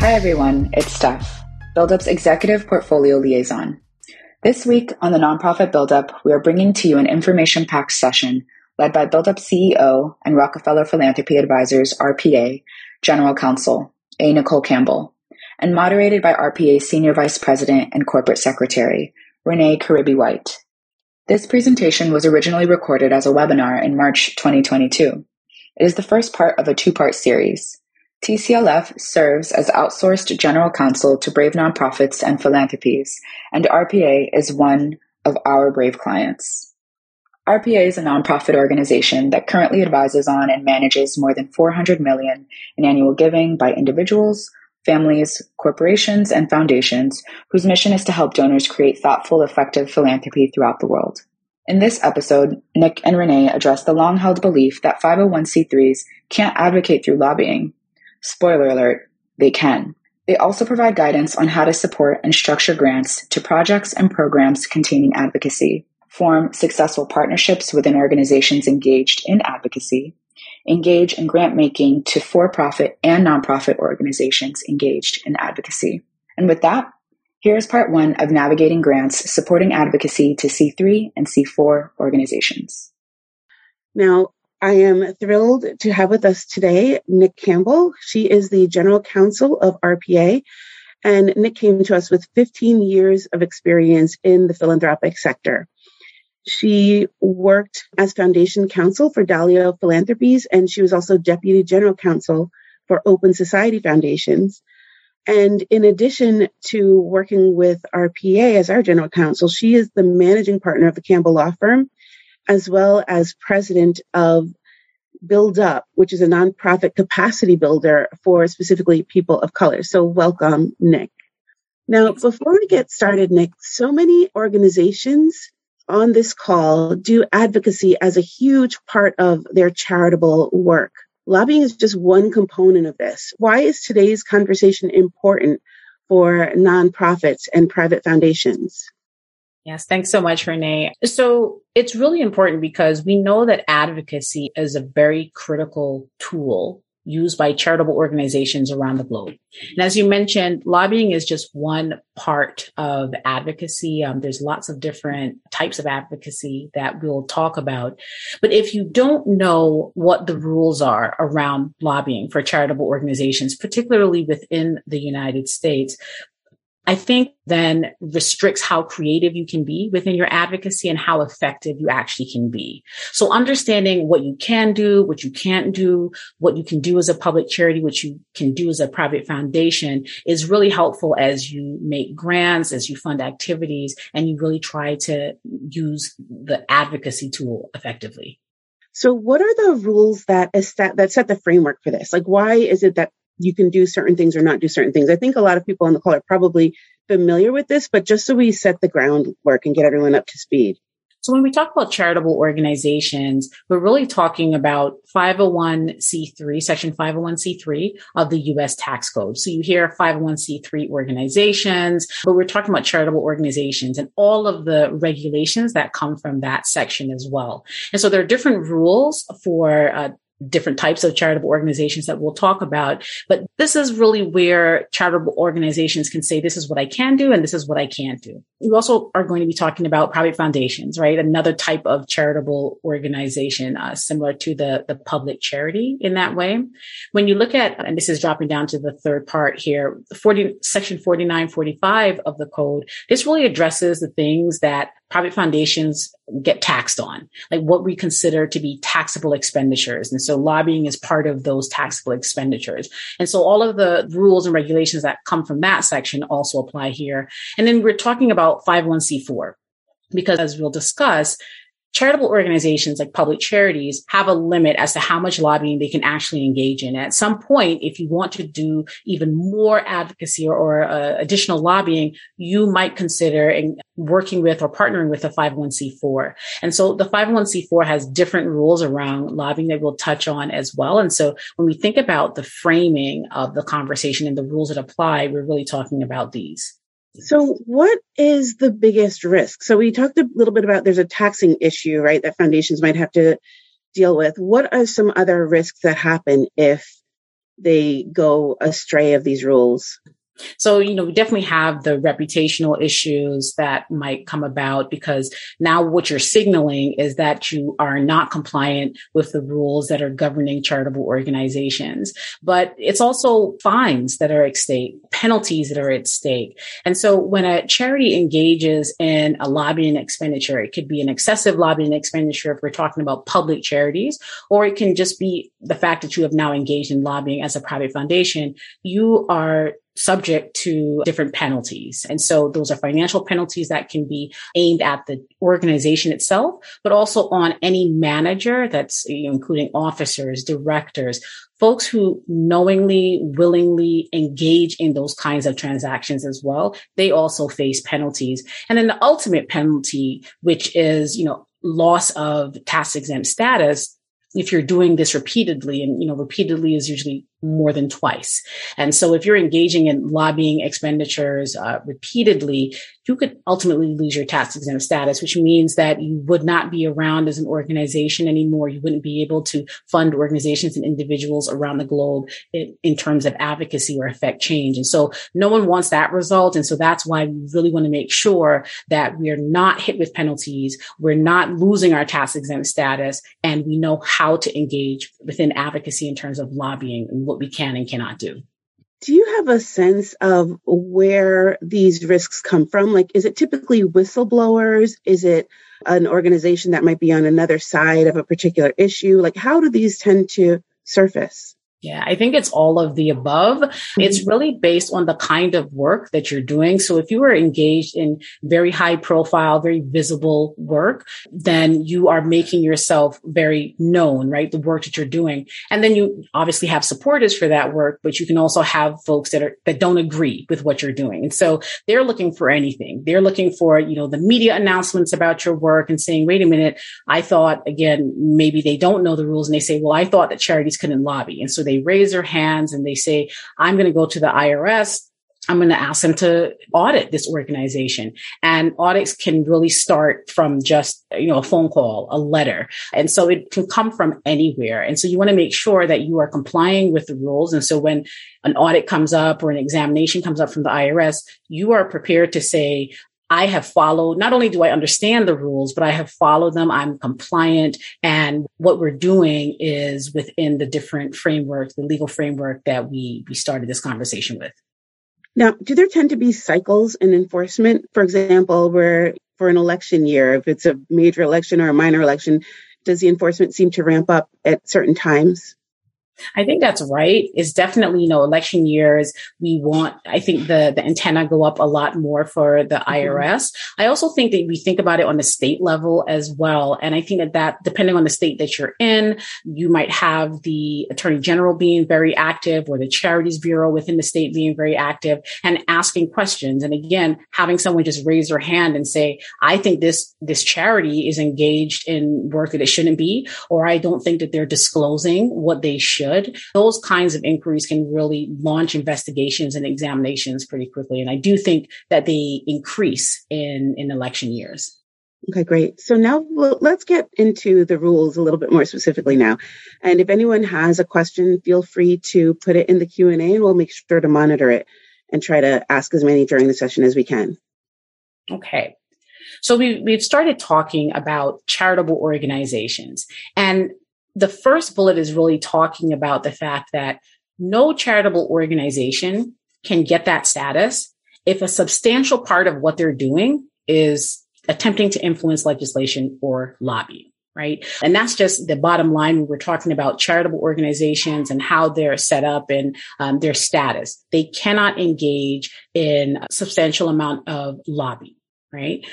Hi, everyone. It's Steph, BuildUp's Executive Portfolio Liaison. This week on the Nonprofit BuildUp, we are bringing to you an information packed session led by BuildUp CEO and Rockefeller Philanthropy Advisors, RPA, General Counsel, A. Nicole Campbell, and moderated by RPA Senior Vice President and Corporate Secretary, Renee Karibi White. This presentation was originally recorded as a webinar in March 2022. It is the first part of a two part series. TCLF serves as outsourced general counsel to Brave nonprofits and philanthropies, and RPA is one of our Brave clients. RPA is a nonprofit organization that currently advises on and manages more than 400 million in annual giving by individuals, families, corporations, and foundations whose mission is to help donors create thoughtful, effective philanthropy throughout the world. In this episode, Nick and Renee address the long held belief that 501c3s can't advocate through lobbying. Spoiler alert, they can. They also provide guidance on how to support and structure grants to projects and programs containing advocacy form successful partnerships within organizations engaged in advocacy, engage in grant making to for profit and nonprofit organizations engaged in advocacy. And with that, here is part one of navigating grants supporting advocacy to C3 and C4 organizations. Now, I am thrilled to have with us today Nick Campbell. She is the general counsel of RPA. And Nick came to us with 15 years of experience in the philanthropic sector. She worked as foundation counsel for Dalio Philanthropies, and she was also deputy general counsel for Open Society Foundations. And in addition to working with RPA as our general counsel, she is the managing partner of the Campbell Law Firm, as well as president of Build Up, which is a nonprofit capacity builder for specifically people of color. So, welcome, Nick. Now, before we get started, Nick, so many organizations on this call do advocacy as a huge part of their charitable work. Lobbying is just one component of this. Why is today's conversation important for nonprofits and private foundations? Yes, thanks so much, Renee. So it's really important because we know that advocacy is a very critical tool used by charitable organizations around the globe. And as you mentioned, lobbying is just one part of advocacy. Um, there's lots of different types of advocacy that we'll talk about. But if you don't know what the rules are around lobbying for charitable organizations, particularly within the United States, I think then restricts how creative you can be within your advocacy and how effective you actually can be. So understanding what you can do, what you can't do, what you can do as a public charity, what you can do as a private foundation is really helpful as you make grants, as you fund activities, and you really try to use the advocacy tool effectively. So what are the rules that that set the framework for this? Like, why is it that you can do certain things or not do certain things. I think a lot of people on the call are probably familiar with this, but just so we set the groundwork and get everyone up to speed. So when we talk about charitable organizations, we're really talking about 501c3, section 501c3 of the US tax code. So you hear 501c3 organizations, but we're talking about charitable organizations and all of the regulations that come from that section as well. And so there are different rules for uh, different types of charitable organizations that we'll talk about. But this is really where charitable organizations can say, this is what I can do and this is what I can't do. We also are going to be talking about private foundations, right? Another type of charitable organization, uh, similar to the, the public charity in that way. When you look at, and this is dropping down to the third part here, 40, section 4945 of the code, this really addresses the things that private foundations get taxed on, like what we consider to be taxable expenditures. And so lobbying is part of those taxable expenditures. And so all of the rules and regulations that come from that section also apply here. And then we're talking about 501c4 because as we'll discuss, charitable organizations like public charities have a limit as to how much lobbying they can actually engage in. At some point, if you want to do even more advocacy or, or uh, additional lobbying, you might consider working with or partnering with a 501c4. And so the 501c4 has different rules around lobbying that we'll touch on as well. And so when we think about the framing of the conversation and the rules that apply, we're really talking about these. So, what is the biggest risk? So, we talked a little bit about there's a taxing issue, right, that foundations might have to deal with. What are some other risks that happen if they go astray of these rules? So, you know, we definitely have the reputational issues that might come about because now what you're signaling is that you are not compliant with the rules that are governing charitable organizations. But it's also fines that are at stake, penalties that are at stake. And so when a charity engages in a lobbying expenditure, it could be an excessive lobbying expenditure if we're talking about public charities, or it can just be the fact that you have now engaged in lobbying as a private foundation. You are subject to different penalties. And so those are financial penalties that can be aimed at the organization itself, but also on any manager that's including officers, directors, folks who knowingly, willingly engage in those kinds of transactions as well. They also face penalties. And then the ultimate penalty, which is, you know, loss of tax exempt status if you're doing this repeatedly and you know repeatedly is usually more than twice. And so if you're engaging in lobbying expenditures uh, repeatedly, you could ultimately lose your tax exempt status, which means that you would not be around as an organization anymore. You wouldn't be able to fund organizations and individuals around the globe in, in terms of advocacy or affect change. And so no one wants that result. And so that's why we really want to make sure that we are not hit with penalties. We're not losing our tax exempt status and we know how to engage within advocacy in terms of lobbying and what we can and cannot do. Do you have a sense of where these risks come from? Like, is it typically whistleblowers? Is it an organization that might be on another side of a particular issue? Like, how do these tend to surface? Yeah, I think it's all of the above. Mm-hmm. It's really based on the kind of work that you're doing. So if you are engaged in very high profile, very visible work, then you are making yourself very known, right? The work that you're doing. And then you obviously have supporters for that work, but you can also have folks that are, that don't agree with what you're doing. And so they're looking for anything. They're looking for, you know, the media announcements about your work and saying, wait a minute, I thought again, maybe they don't know the rules and they say, well, I thought that charities couldn't lobby. And so they raise their hands and they say, I'm going to go to the IRS. I'm going to ask them to audit this organization and audits can really start from just, you know, a phone call, a letter. And so it can come from anywhere. And so you want to make sure that you are complying with the rules. And so when an audit comes up or an examination comes up from the IRS, you are prepared to say, I have followed, not only do I understand the rules, but I have followed them. I'm compliant. And what we're doing is within the different framework, the legal framework that we, we started this conversation with. Now, do there tend to be cycles in enforcement? For example, where for an election year, if it's a major election or a minor election, does the enforcement seem to ramp up at certain times? I think that's right. It's definitely, you know, election years. We want, I think the, the antenna go up a lot more for the mm-hmm. IRS. I also think that we think about it on the state level as well. And I think that that, depending on the state that you're in, you might have the attorney general being very active or the charities bureau within the state being very active and asking questions. And again, having someone just raise their hand and say, I think this, this charity is engaged in work that it shouldn't be, or I don't think that they're disclosing what they should should, those kinds of inquiries can really launch investigations and examinations pretty quickly. And I do think that they increase in, in election years. Okay, great. So now let's get into the rules a little bit more specifically now. And if anyone has a question, feel free to put it in the Q&A and we'll make sure to monitor it and try to ask as many during the session as we can. Okay. So we, we've started talking about charitable organizations and the first bullet is really talking about the fact that no charitable organization can get that status if a substantial part of what they're doing is attempting to influence legislation or lobbying right? And that's just the bottom line. We're talking about charitable organizations and how they're set up and um, their status. They cannot engage in a substantial amount of lobby. right?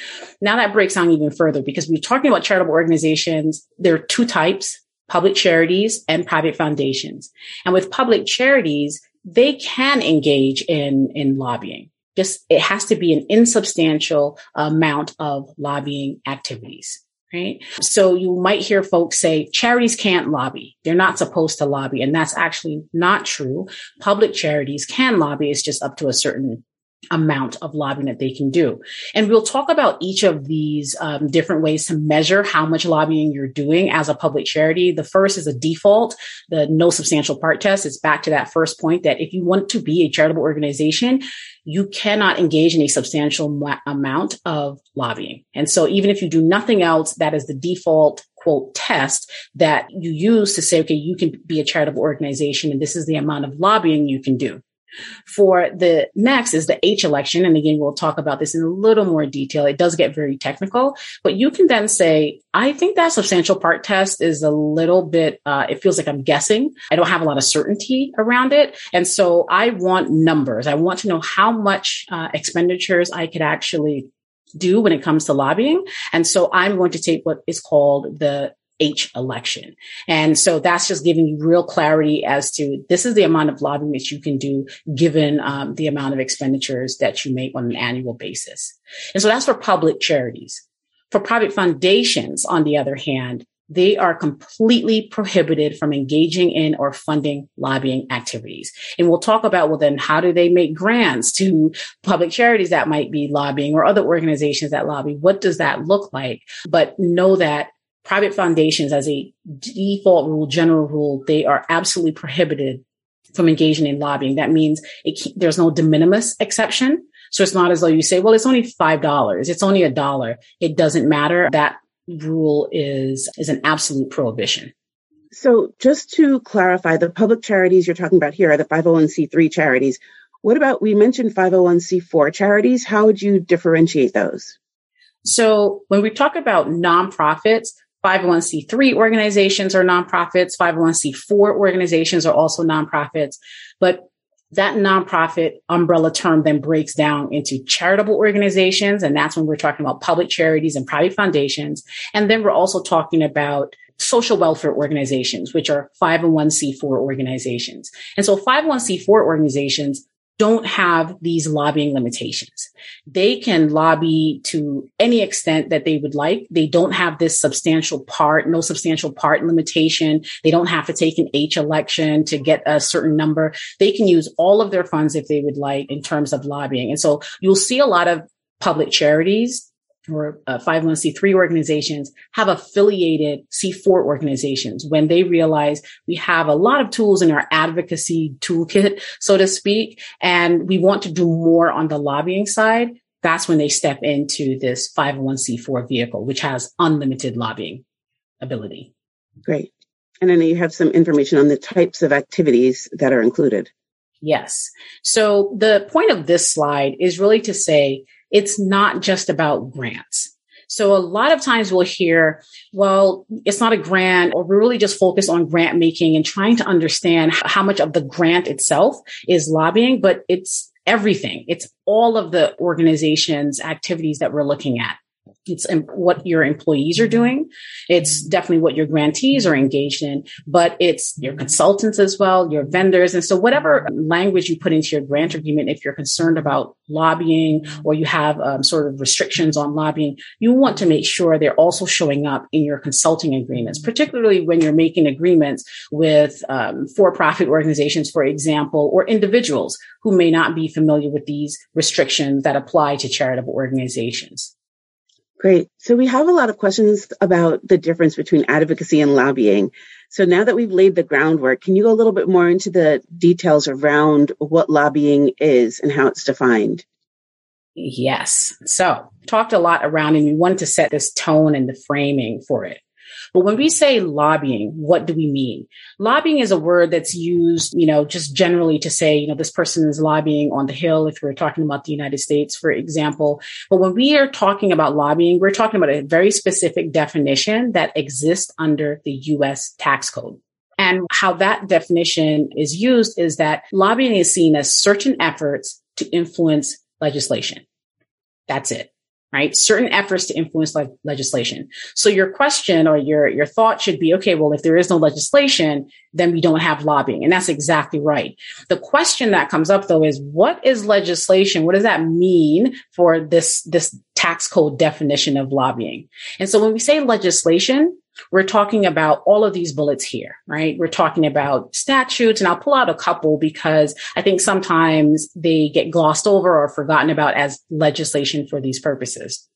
Now that breaks down even further because we're talking about charitable organizations. There are two types, public charities and private foundations. And with public charities, they can engage in, in lobbying. Just, it has to be an insubstantial amount of lobbying activities. Right. So you might hear folks say charities can't lobby. They're not supposed to lobby. And that's actually not true. Public charities can lobby. It's just up to a certain amount of lobbying that they can do. And we'll talk about each of these um, different ways to measure how much lobbying you're doing as a public charity. The first is a default, the no substantial part test. It's back to that first point that if you want to be a charitable organization, you cannot engage in a substantial ma- amount of lobbying. And so even if you do nothing else, that is the default quote test that you use to say, okay, you can be a charitable organization and this is the amount of lobbying you can do. For the next is the H election. And again, we'll talk about this in a little more detail. It does get very technical, but you can then say, I think that substantial part test is a little bit, uh, it feels like I'm guessing. I don't have a lot of certainty around it. And so I want numbers. I want to know how much uh, expenditures I could actually do when it comes to lobbying. And so I'm going to take what is called the H election. And so that's just giving you real clarity as to this is the amount of lobbying that you can do given um, the amount of expenditures that you make on an annual basis. And so that's for public charities. For private foundations, on the other hand, they are completely prohibited from engaging in or funding lobbying activities. And we'll talk about, well, then how do they make grants to public charities that might be lobbying or other organizations that lobby? What does that look like? But know that private foundations as a default rule, general rule, they are absolutely prohibited from engaging in lobbying. That means it, there's no de minimis exception. So it's not as though you say, well, it's only $5. It's only a dollar. It doesn't matter. That rule is, is an absolute prohibition. So just to clarify, the public charities you're talking about here are the 501c3 charities. What about, we mentioned 501c4 charities. How would you differentiate those? So when we talk about nonprofits, 501c3 organizations are nonprofits, 501c4 organizations are also nonprofits, but that nonprofit umbrella term then breaks down into charitable organizations. And that's when we're talking about public charities and private foundations. And then we're also talking about social welfare organizations, which are 501c4 organizations. And so 501c4 organizations don't have these lobbying limitations. They can lobby to any extent that they would like. They don't have this substantial part, no substantial part limitation. They don't have to take an H election to get a certain number. They can use all of their funds if they would like in terms of lobbying. And so you'll see a lot of public charities or uh, 501c3 organizations have affiliated C4 organizations when they realize we have a lot of tools in our advocacy toolkit, so to speak, and we want to do more on the lobbying side. That's when they step into this 501c4 vehicle, which has unlimited lobbying ability. Great. And I know you have some information on the types of activities that are included. Yes. So the point of this slide is really to say it's not just about grants. So a lot of times we'll hear, well, it's not a grant or we're really just focused on grant making and trying to understand how much of the grant itself is lobbying, but it's everything. It's all of the organization's activities that we're looking at. It's what your employees are doing. It's definitely what your grantees are engaged in, but it's your consultants as well, your vendors. And so whatever language you put into your grant agreement, if you're concerned about lobbying or you have um, sort of restrictions on lobbying, you want to make sure they're also showing up in your consulting agreements, particularly when you're making agreements with um, for-profit organizations, for example, or individuals who may not be familiar with these restrictions that apply to charitable organizations. Great. So we have a lot of questions about the difference between advocacy and lobbying. So now that we've laid the groundwork, can you go a little bit more into the details around what lobbying is and how it's defined? Yes. So talked a lot around and we wanted to set this tone and the framing for it. But when we say lobbying, what do we mean? Lobbying is a word that's used, you know, just generally to say, you know, this person is lobbying on the Hill if we're talking about the United States, for example. But when we are talking about lobbying, we're talking about a very specific definition that exists under the US tax code. And how that definition is used is that lobbying is seen as certain efforts to influence legislation. That's it right? Certain efforts to influence le- legislation. So your question or your, your thought should be, okay, well, if there is no legislation, then we don't have lobbying. And that's exactly right. The question that comes up though is what is legislation? What does that mean for this, this tax code definition of lobbying? And so when we say legislation, we're talking about all of these bullets here, right? We're talking about statutes and I'll pull out a couple because I think sometimes they get glossed over or forgotten about as legislation for these purposes.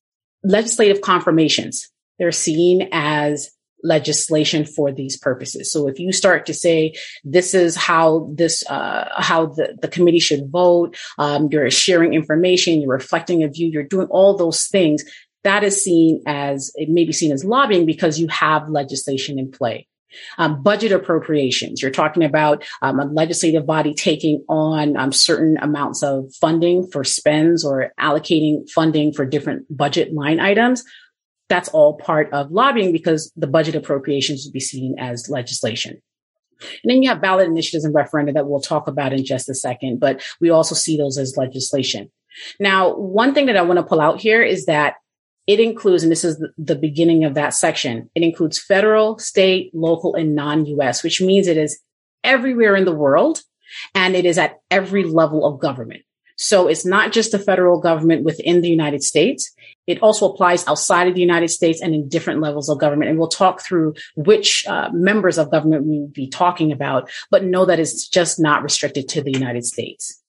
Legislative confirmations. They're seen as legislation for these purposes. So if you start to say this is how this uh, how the, the committee should vote, um, you're sharing information, you're reflecting a view, you're doing all those things that is seen as it may be seen as lobbying because you have legislation in play. Um, budget appropriations. You're talking about um, a legislative body taking on um, certain amounts of funding for spends or allocating funding for different budget line items. That's all part of lobbying because the budget appropriations would be seen as legislation. And then you have ballot initiatives and referenda that we'll talk about in just a second, but we also see those as legislation. Now, one thing that I want to pull out here is that it includes, and this is the beginning of that section, it includes federal, state, local, and non-US, which means it is everywhere in the world and it is at every level of government. So it's not just the federal government within the United States. It also applies outside of the United States and in different levels of government. And we'll talk through which uh, members of government we will be talking about, but know that it's just not restricted to the United States.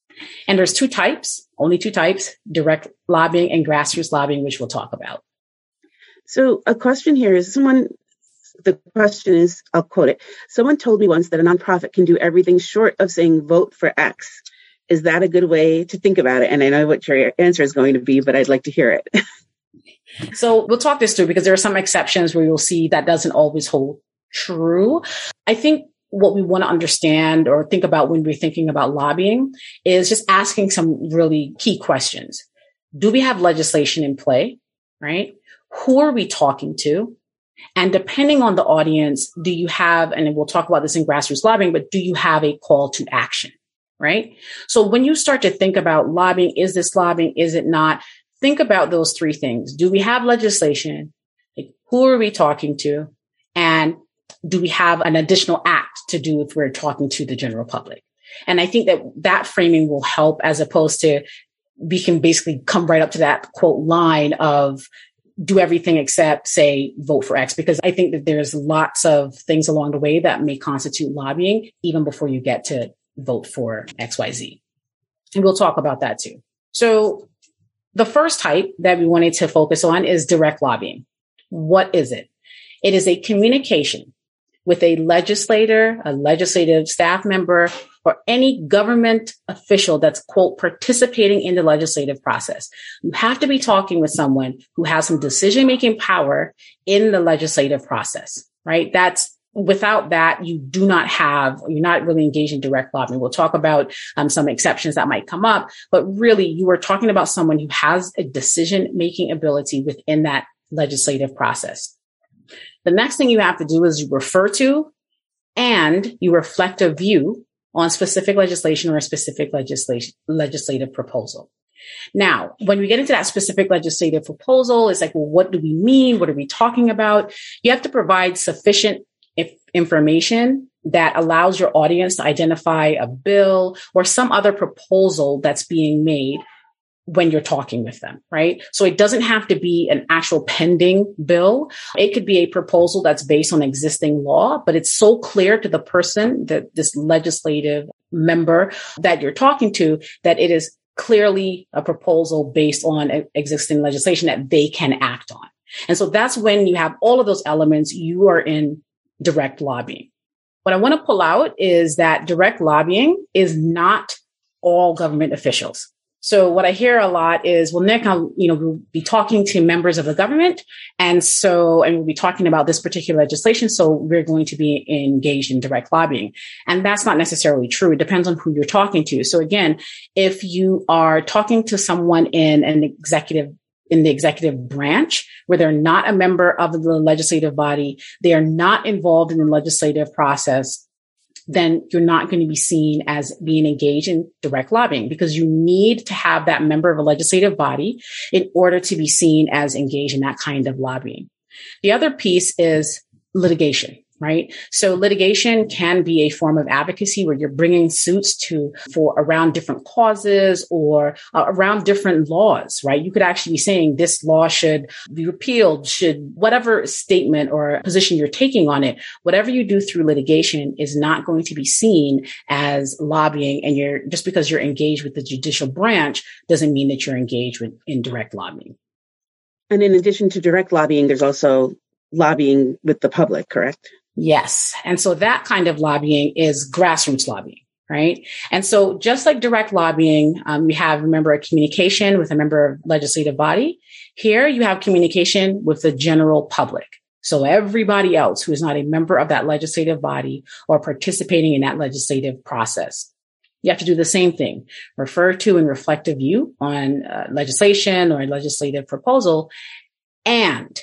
And there's two types, only two types, direct lobbying and grassroots lobbying, which we'll talk about. So a question here is someone the question is I'll quote it. Someone told me once that a nonprofit can do everything short of saying vote for X. Is that a good way to think about it? And I know what your answer is going to be, but I'd like to hear it. so we'll talk this through because there are some exceptions where you'll see that doesn't always hold true. I think what we want to understand or think about when we're thinking about lobbying is just asking some really key questions. Do we have legislation in play? Right? Who are we talking to? And depending on the audience, do you have, and we'll talk about this in grassroots lobbying, but do you have a call to action? Right? So when you start to think about lobbying, is this lobbying? Is it not? Think about those three things. Do we have legislation? Like, who are we talking to? And do we have an additional act to do if we're talking to the general public? And I think that that framing will help as opposed to we can basically come right up to that quote line of do everything except say vote for X because I think that there's lots of things along the way that may constitute lobbying even before you get to vote for XYZ. And we'll talk about that too. So the first type that we wanted to focus on is direct lobbying. What is it? It is a communication with a legislator, a legislative staff member, or any government official that's quote participating in the legislative process. You have to be talking with someone who has some decision making power in the legislative process, right? That's without that, you do not have, you're not really engaged in direct lobbying. We'll talk about um, some exceptions that might come up, but really you are talking about someone who has a decision making ability within that legislative process. The next thing you have to do is you refer to and you reflect a view on specific legislation or a specific legislation, legislative proposal. Now, when we get into that specific legislative proposal, it's like, well, what do we mean? What are we talking about? You have to provide sufficient information that allows your audience to identify a bill or some other proposal that's being made when you're talking with them, right? So it doesn't have to be an actual pending bill. It could be a proposal that's based on existing law, but it's so clear to the person that this legislative member that you're talking to that it is clearly a proposal based on existing legislation that they can act on. And so that's when you have all of those elements, you are in direct lobbying. What I want to pull out is that direct lobbying is not all government officials. So what I hear a lot is, well, Nick, I'll, you know, we'll be talking to members of the government. And so, and we'll be talking about this particular legislation. So we're going to be engaged in direct lobbying. And that's not necessarily true. It depends on who you're talking to. So again, if you are talking to someone in an executive in the executive branch where they're not a member of the legislative body, they are not involved in the legislative process, then you're not going to be seen as being engaged in direct lobbying because you need to have that member of a legislative body in order to be seen as engaged in that kind of lobbying. The other piece is litigation right? So litigation can be a form of advocacy where you're bringing suits to for around different causes or uh, around different laws, right? You could actually be saying this law should be repealed, should whatever statement or position you're taking on it, whatever you do through litigation is not going to be seen as lobbying. And you're just because you're engaged with the judicial branch doesn't mean that you're engaged with indirect lobbying. And in addition to direct lobbying, there's also lobbying with the public, correct? Yes. And so that kind of lobbying is grassroots lobbying, right? And so just like direct lobbying, um, you have, remember, a communication with a member of legislative body. Here you have communication with the general public. So everybody else who is not a member of that legislative body or participating in that legislative process. You have to do the same thing. Refer to and reflect a view on uh, legislation or a legislative proposal and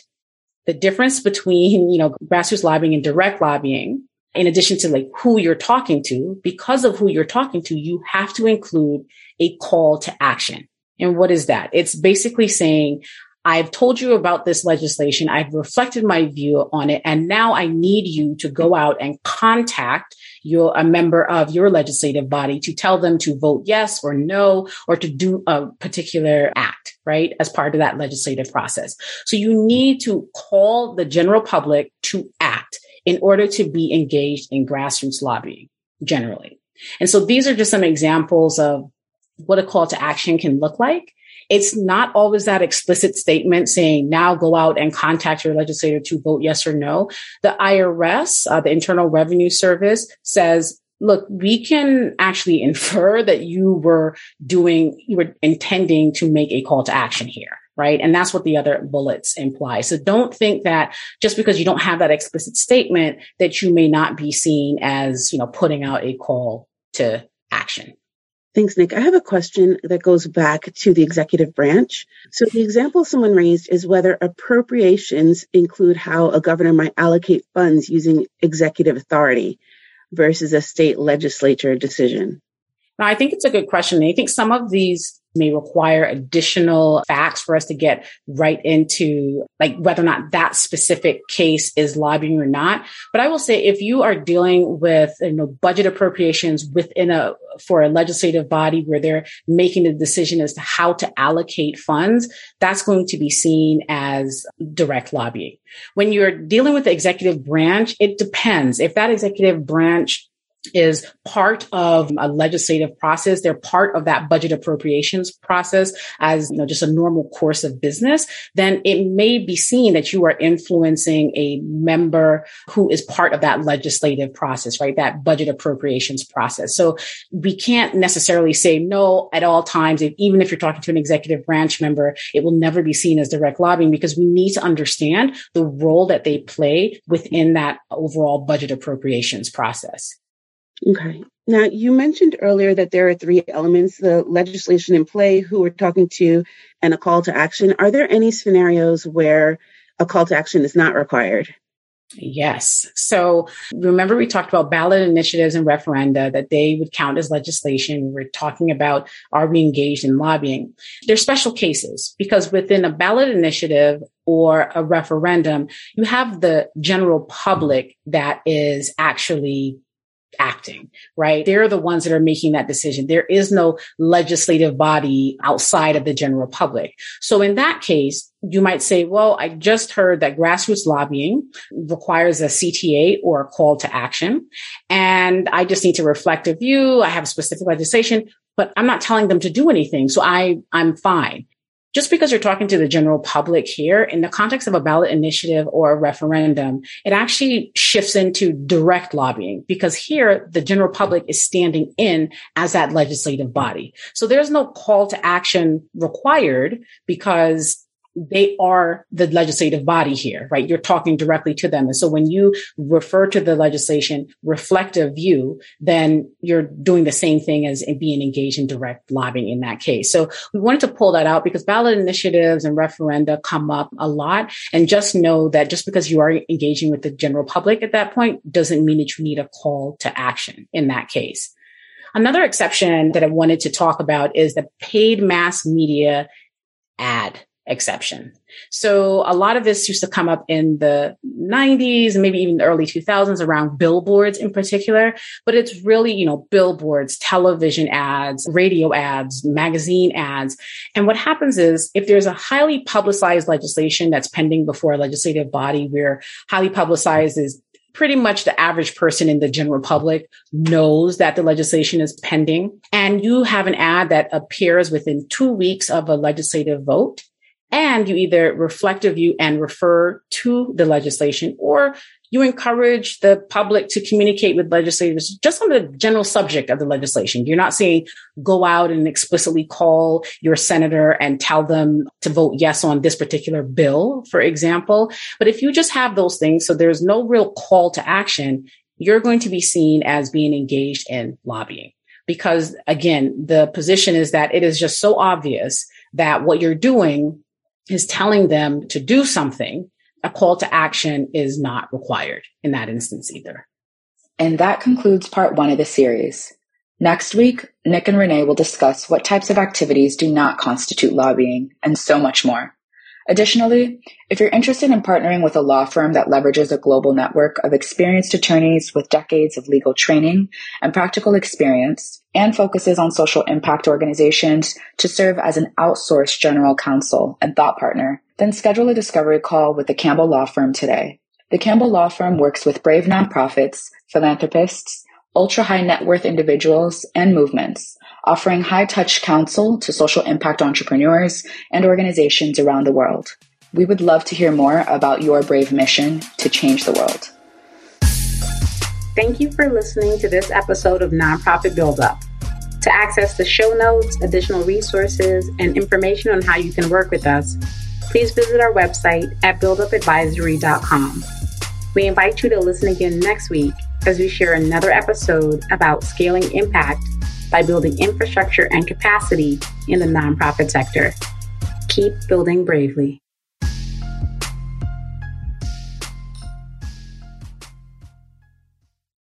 the difference between, you know, grassroots lobbying and direct lobbying, in addition to like who you're talking to, because of who you're talking to, you have to include a call to action. And what is that? It's basically saying, I've told you about this legislation. I've reflected my view on it. And now I need you to go out and contact your, a member of your legislative body to tell them to vote yes or no, or to do a particular act, right? As part of that legislative process. So you need to call the general public to act in order to be engaged in grassroots lobbying generally. And so these are just some examples of what a call to action can look like. It's not always that explicit statement saying now go out and contact your legislator to vote yes or no. The IRS, uh, the Internal Revenue Service says, look, we can actually infer that you were doing, you were intending to make a call to action here. Right. And that's what the other bullets imply. So don't think that just because you don't have that explicit statement that you may not be seen as, you know, putting out a call to action. Thanks, Nick. I have a question that goes back to the executive branch. So, the example someone raised is whether appropriations include how a governor might allocate funds using executive authority versus a state legislature decision. Now, I think it's a good question. I think some of these may require additional facts for us to get right into like whether or not that specific case is lobbying or not. But I will say if you are dealing with, you know, budget appropriations within a, for a legislative body where they're making a decision as to how to allocate funds, that's going to be seen as direct lobbying. When you're dealing with the executive branch, it depends. If that executive branch is part of a legislative process. They're part of that budget appropriations process as you know, just a normal course of business. Then it may be seen that you are influencing a member who is part of that legislative process, right? That budget appropriations process. So we can't necessarily say no at all times. If, even if you're talking to an executive branch member, it will never be seen as direct lobbying because we need to understand the role that they play within that overall budget appropriations process. Okay. Now, you mentioned earlier that there are three elements the legislation in play, who we're talking to, and a call to action. Are there any scenarios where a call to action is not required? Yes. So remember, we talked about ballot initiatives and referenda that they would count as legislation. We are talking about are we engaged in lobbying? They're special cases because within a ballot initiative or a referendum, you have the general public that is actually acting, right? They're the ones that are making that decision. There is no legislative body outside of the general public. So in that case, you might say, well, I just heard that grassroots lobbying requires a CTA or a call to action. And I just need to reflect a view. I have specific legislation, but I'm not telling them to do anything. So I, I'm fine just because you're talking to the general public here in the context of a ballot initiative or a referendum, it actually shifts into direct lobbying because here the general public is standing in as that legislative body. So there's no call to action required because they are the legislative body here, right? You're talking directly to them. And so when you refer to the legislation, reflective view, then you're doing the same thing as being engaged in direct lobbying in that case. So we wanted to pull that out because ballot initiatives and referenda come up a lot. And just know that just because you are engaging with the general public at that point doesn't mean that you need a call to action in that case. Another exception that I wanted to talk about is the paid mass media ad exception. So a lot of this used to come up in the 90s and maybe even the early 2000s around billboards in particular, but it's really, you know, billboards, television ads, radio ads, magazine ads. And what happens is if there's a highly publicized legislation that's pending before a legislative body where highly publicized is pretty much the average person in the general public knows that the legislation is pending and you have an ad that appears within two weeks of a legislative vote and you either reflect a view and refer to the legislation or you encourage the public to communicate with legislators just on the general subject of the legislation. You're not saying go out and explicitly call your senator and tell them to vote yes on this particular bill, for example. But if you just have those things, so there's no real call to action, you're going to be seen as being engaged in lobbying. Because again, the position is that it is just so obvious that what you're doing is telling them to do something, a call to action is not required in that instance either. And that concludes part one of the series. Next week, Nick and Renee will discuss what types of activities do not constitute lobbying and so much more. Additionally, if you're interested in partnering with a law firm that leverages a global network of experienced attorneys with decades of legal training and practical experience and focuses on social impact organizations to serve as an outsourced general counsel and thought partner, then schedule a discovery call with the Campbell Law Firm today. The Campbell Law Firm works with brave nonprofits, philanthropists, ultra high net worth individuals, and movements offering high touch counsel to social impact entrepreneurs and organizations around the world. We would love to hear more about your brave mission to change the world. Thank you for listening to this episode of Nonprofit Build Up. To access the show notes, additional resources, and information on how you can work with us, please visit our website at buildupadvisory.com. We invite you to listen again next week as we share another episode about scaling impact by building infrastructure and capacity in the nonprofit sector. Keep building bravely.